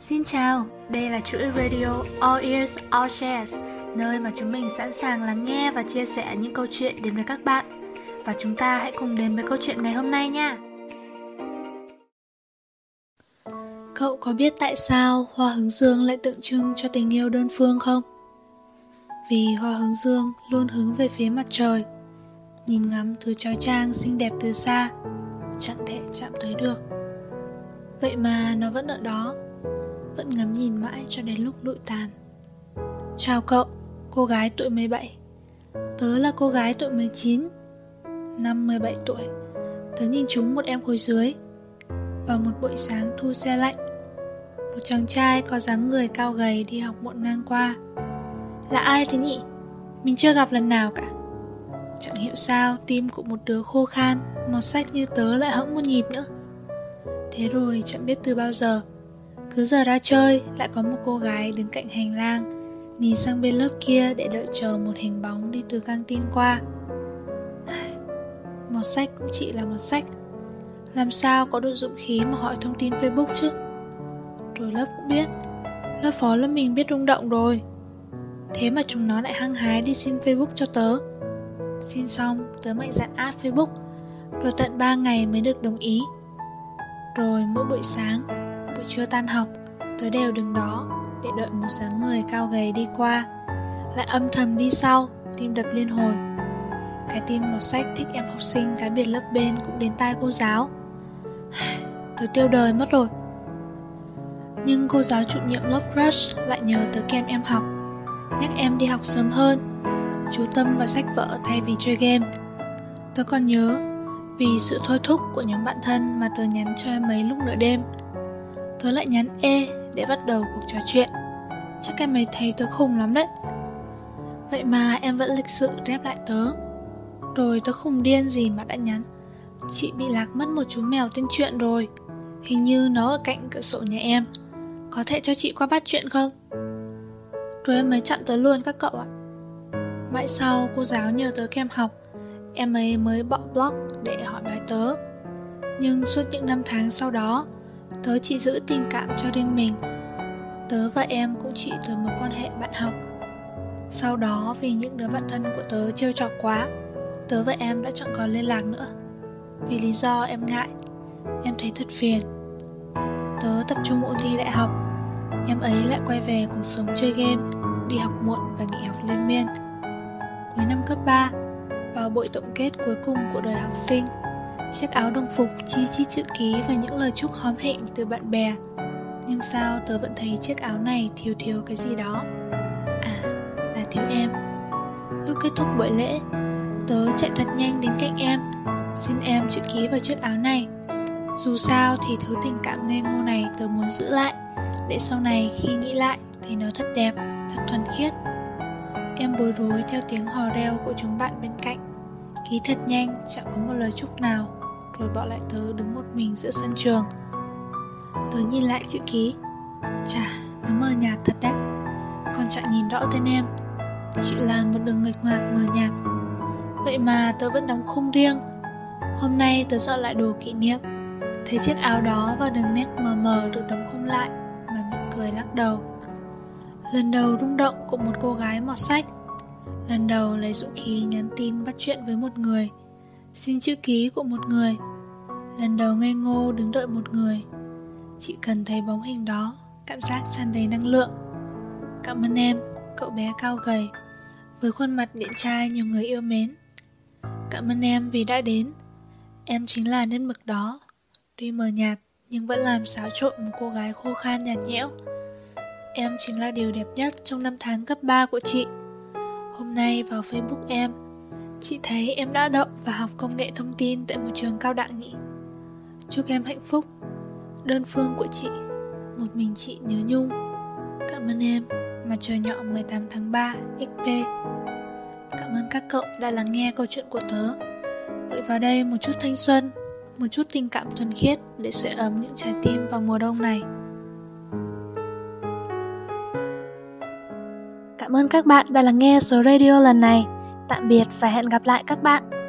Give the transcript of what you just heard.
Xin chào, đây là chuỗi radio All Ears All Shares, nơi mà chúng mình sẵn sàng lắng nghe và chia sẻ những câu chuyện đến với các bạn. Và chúng ta hãy cùng đến với câu chuyện ngày hôm nay nha. Cậu có biết tại sao hoa hướng dương lại tượng trưng cho tình yêu đơn phương không? Vì hoa hướng dương luôn hướng về phía mặt trời, nhìn ngắm thứ trói trang xinh đẹp từ xa, chẳng thể chạm tới được. Vậy mà nó vẫn ở đó vẫn ngắm nhìn mãi cho đến lúc lụi tàn. Chào cậu, cô gái tuổi 17 Tớ là cô gái tuổi 19 Năm 17 tuổi. Tớ nhìn chúng một em khối dưới. Vào một buổi sáng thu xe lạnh Một chàng trai có dáng người cao gầy đi học muộn ngang qua. Là ai thế nhỉ? Mình chưa gặp lần nào cả. Chẳng hiểu sao tim của một đứa khô khan Màu sách như tớ lại hững một nhịp nữa. Thế rồi chẳng biết từ bao giờ cứ giờ ra chơi, lại có một cô gái đứng cạnh hành lang, Nhìn sang bên lớp kia để đợi chờ một hình bóng đi từ căng tin qua. Một sách cũng chỉ là một sách. Làm sao có được dũng khí mà hỏi thông tin Facebook chứ? Rồi lớp cũng biết. Lớp phó lớp mình biết rung động rồi. Thế mà chúng nó lại hăng hái đi xin Facebook cho tớ. Xin xong, tớ mạnh dạn add Facebook. Rồi tận 3 ngày mới được đồng ý. Rồi mỗi buổi sáng buổi trưa tan học Tớ đều đứng đó để đợi một dáng người cao gầy đi qua. Lại âm thầm đi sau, tim đập liên hồi. Cái tin một sách thích em học sinh cái biệt lớp bên cũng đến tai cô giáo. Tớ tiêu đời mất rồi. Nhưng cô giáo chủ nhiệm lớp crush lại nhờ tớ kem em học Nhắc em đi học sớm hơn Chú tâm vào sách vở thay vì chơi game. Tớ còn nhớ vì sự thôi thúc của nhóm bạn thân mà tớ nhắn cho em ấy lúc nửa đêm. Tớ lại nhắn e để bắt đầu cuộc trò chuyện. Chắc em ấy thấy tớ khùng lắm đấy. Vậy mà em vẫn lịch sự đáp lại tớ. Rồi tớ không điên gì mà đã nhắn. Chị bị lạc mất một chú mèo tên chuyện rồi. Hình như nó ở cạnh cửa sổ nhà em. Có thể cho chị qua bắt chuyện không? Rồi em ấy chặn tớ luôn các cậu ạ. Mãi sau, cô giáo nhờ tớ kem học. Em ấy mới bỏ blog để hỏi bài tớ. Nhưng suốt những năm tháng sau đó Tớ chỉ giữ tình cảm cho riêng mình. Tớ và em cũng chỉ từ mối quan hệ bạn học. Sau đó, vì những đứa bạn thân của tớ trêu chọc quá, Tớ và em đã chẳng còn liên lạc nữa. Vì lý do em ngại, Em thấy thật phiền. Tớ tập trung ôn thi đại học, Em ấy lại quay về cuộc sống chơi game, Đi học muộn và nghỉ học liên miên. Cuối năm cấp 3 Vào buổi tổng kết cuối cùng của đời học sinh Chiếc áo đồng phục chi chít chữ ký và những lời chúc hóm hẹn từ bạn bè. Nhưng sao tớ vẫn thấy chiếc áo này thiếu thiếu cái gì đó? À, là thiếu em. Lúc kết thúc buổi lễ Tớ chạy thật nhanh đến cạnh em. Xin em chữ ký vào chiếc áo này. Dù sao thì thứ tình cảm ngây ngô này tớ muốn giữ lại. Để sau này khi nghĩ lại thì nó thật đẹp, thật thuần khiết. Em bối rối theo tiếng hò reo của chúng bạn bên cạnh. Ký thật nhanh, chẳng có một lời chúc nào rồi bỏ lại tớ đứng một mình giữa sân trường. Tớ nhìn lại chữ ký. Chà, nó mờ nhạt thật đấy. Còn chẳng nhìn rõ tên em. Chỉ là một đường nghịch ngoạc mờ nhạt. Vậy mà tớ vẫn đóng khung riêng. Hôm nay tớ dọn lại đồ kỷ niệm. Thấy chiếc áo đó và đường nét mờ mờ được đóng khung lại Mà mỉm cười lắc đầu. Lần đầu rung động của một cô gái mọt sách. Lần đầu lấy dũng khí nhắn tin bắt chuyện với một người. Xin chữ ký của một người. Lần đầu ngây ngô đứng đợi một người. Chị cần thấy bóng hình đó Cảm giác tràn đầy năng lượng. Cảm ơn em, cậu bé cao gầy Với khuôn mặt điện trai nhiều người yêu mến. Cảm ơn em vì đã đến. Em chính là nét mực đó. Tuy mờ nhạt nhưng vẫn làm xáo trộn một cô gái khô khan nhạt nhẽo. Em chính là điều đẹp nhất trong năm tháng cấp 3 của chị. Hôm nay vào Facebook em Chị thấy em đã đậu và học công nghệ thông tin tại một trường cao đẳng nhỉ? Chúc em hạnh phúc. Đơn phương của chị, Một mình chị nhớ nhung. Cảm ơn em Mặt trời nhỏ 18 tháng 3 XP Cảm ơn các cậu đã lắng nghe câu chuyện của tớ. Gửi vào đây một chút thanh xuân, Một chút tình cảm thuần khiết Để sưởi ấm những trái tim vào mùa đông này. Cảm ơn các bạn đã lắng nghe số radio lần này. Tạm biệt và hẹn gặp lại các bạn.